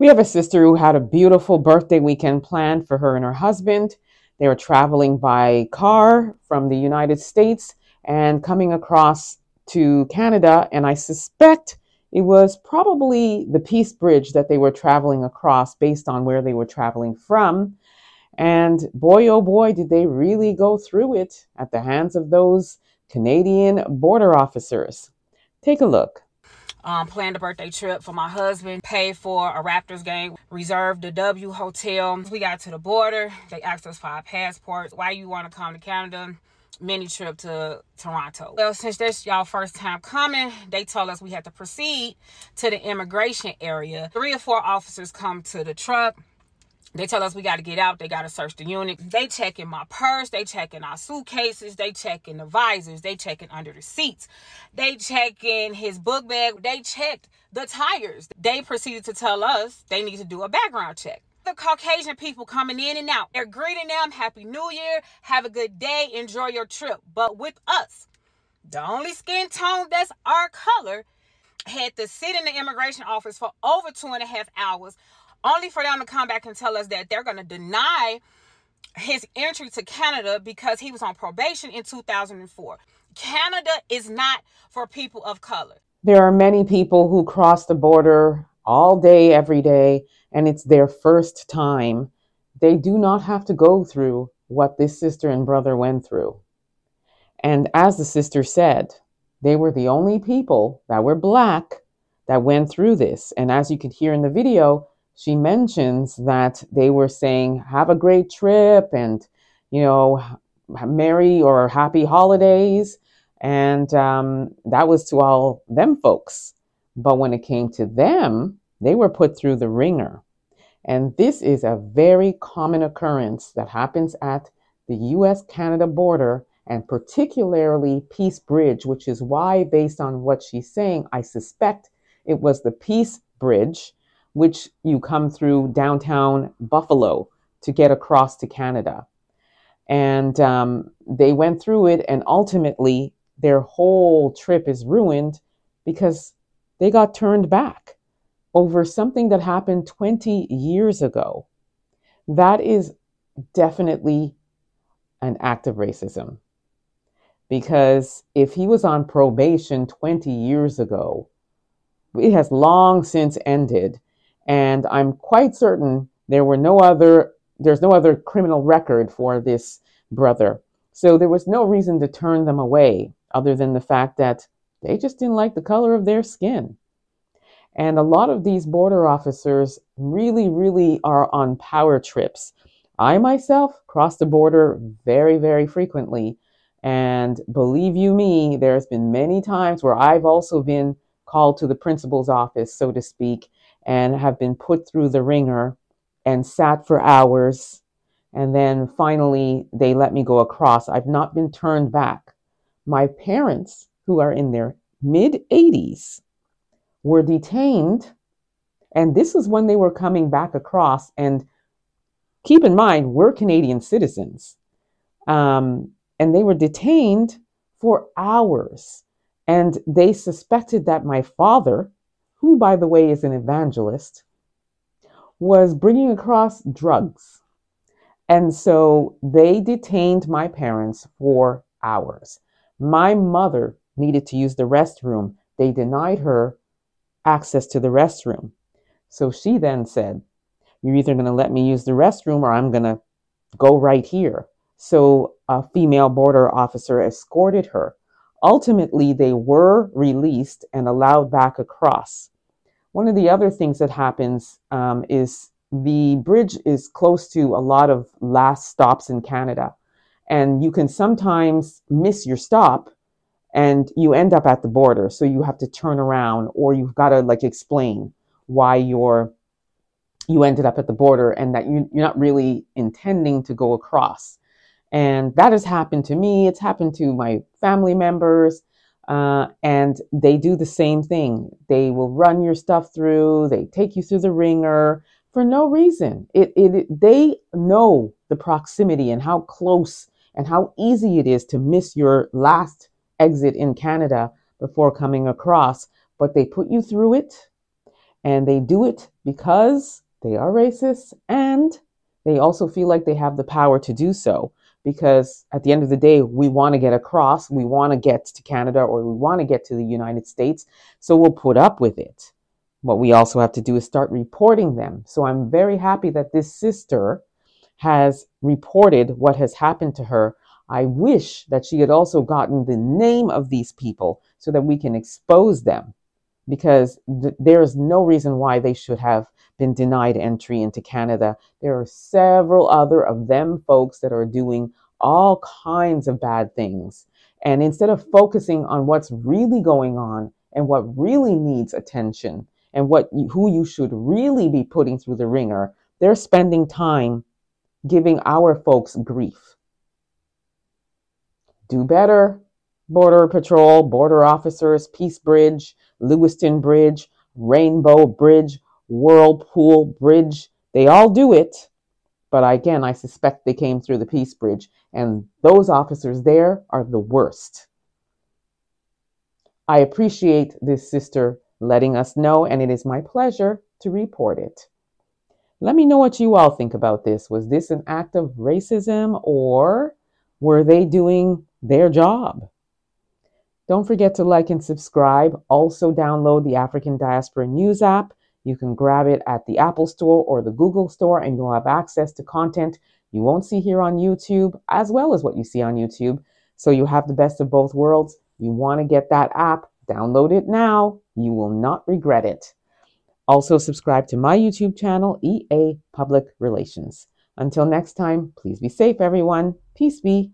We have a sister who had a beautiful birthday weekend planned for her and her husband. They were traveling by car from the United States and coming across to Canada. And I suspect it was probably the Peace Bridge that they were traveling across based on where they were traveling from. And boy, oh boy, did they really go through it at the hands of those Canadian border officers. Take a look um, planned a birthday trip for my husband, paid for a Raptors game, reserved the W hotel. We got to the border. They asked us for our passports. Why you want to come to Canada? Mini trip to Toronto. Well, since this y'all first time coming, they told us we had to proceed to the immigration area. Three or four officers come to the truck they tell us we got to get out. They got to search the unit. They checking my purse. They checking our suitcases. They checking the visors. They checking under the seats. They checking his book bag. They checked the tires. They proceeded to tell us they need to do a background check. The Caucasian people coming in and out. They're greeting them. Happy New Year. Have a good day. Enjoy your trip. But with us, the only skin tone that's our color had to sit in the immigration office for over two and a half hours only for them to come back and tell us that they're going to deny his entry to Canada because he was on probation in 2004. Canada is not for people of color. There are many people who cross the border all day, every day, and it's their first time. They do not have to go through what this sister and brother went through. And as the sister said, they were the only people that were black that went through this. And as you could hear in the video, she mentions that they were saying, have a great trip and, you know, merry or happy holidays. And um, that was to all them folks. But when it came to them, they were put through the ringer. And this is a very common occurrence that happens at the US Canada border and particularly Peace Bridge, which is why, based on what she's saying, I suspect it was the Peace Bridge which you come through downtown Buffalo to get across to Canada. And um, they went through it, and ultimately, their whole trip is ruined because they got turned back over something that happened 20 years ago. That is definitely an act of racism. Because if he was on probation 20 years ago, it has long since ended and I'm quite certain there were no other there's no other criminal record for this brother. So there was no reason to turn them away other than the fact that they just didn't like the color of their skin. And a lot of these border officers really, really are on power trips. I myself cross the border very, very frequently. And believe you me, there's been many times where I've also been called to the principal's office, so to speak, and have been put through the ringer and sat for hours. And then finally, they let me go across. I've not been turned back. My parents, who are in their mid 80s, were detained. And this is when they were coming back across. And keep in mind, we're Canadian citizens. Um, and they were detained for hours. And they suspected that my father, who, by the way, is an evangelist, was bringing across drugs. And so they detained my parents for hours. My mother needed to use the restroom. They denied her access to the restroom. So she then said, You're either going to let me use the restroom or I'm going to go right here. So a female border officer escorted her. Ultimately, they were released and allowed back across. One of the other things that happens um, is the bridge is close to a lot of last stops in Canada. And you can sometimes miss your stop and you end up at the border. So you have to turn around or you've got to like explain why you're you ended up at the border and that you, you're not really intending to go across. And that has happened to me. It's happened to my family members. Uh, and they do the same thing. They will run your stuff through, they take you through the ringer for no reason. It, it, it, they know the proximity and how close and how easy it is to miss your last exit in Canada before coming across, but they put you through it And they do it because they are racist and they also feel like they have the power to do so because at the end of the day, we want to get across, we want to get to Canada or we want to get to the United States. So we'll put up with it. What we also have to do is start reporting them. So I'm very happy that this sister has reported what has happened to her. I wish that she had also gotten the name of these people so that we can expose them because th- there is no reason why they should have been denied entry into Canada. There are several other of them folks that are doing all kinds of bad things. And instead of focusing on what's really going on and what really needs attention and what you, who you should really be putting through the ringer, they're spending time giving our folks grief. Do better, Border Patrol, border officers, Peace Bridge, Lewiston Bridge, Rainbow Bridge, Whirlpool Bridge. They all do it. But again, I suspect they came through the Peace Bridge, and those officers there are the worst. I appreciate this sister letting us know, and it is my pleasure to report it. Let me know what you all think about this. Was this an act of racism, or were they doing their job? Don't forget to like and subscribe. Also, download the African Diaspora News app. You can grab it at the Apple Store or the Google Store, and you'll have access to content you won't see here on YouTube, as well as what you see on YouTube. So you have the best of both worlds. You want to get that app, download it now. You will not regret it. Also, subscribe to my YouTube channel, EA Public Relations. Until next time, please be safe, everyone. Peace be.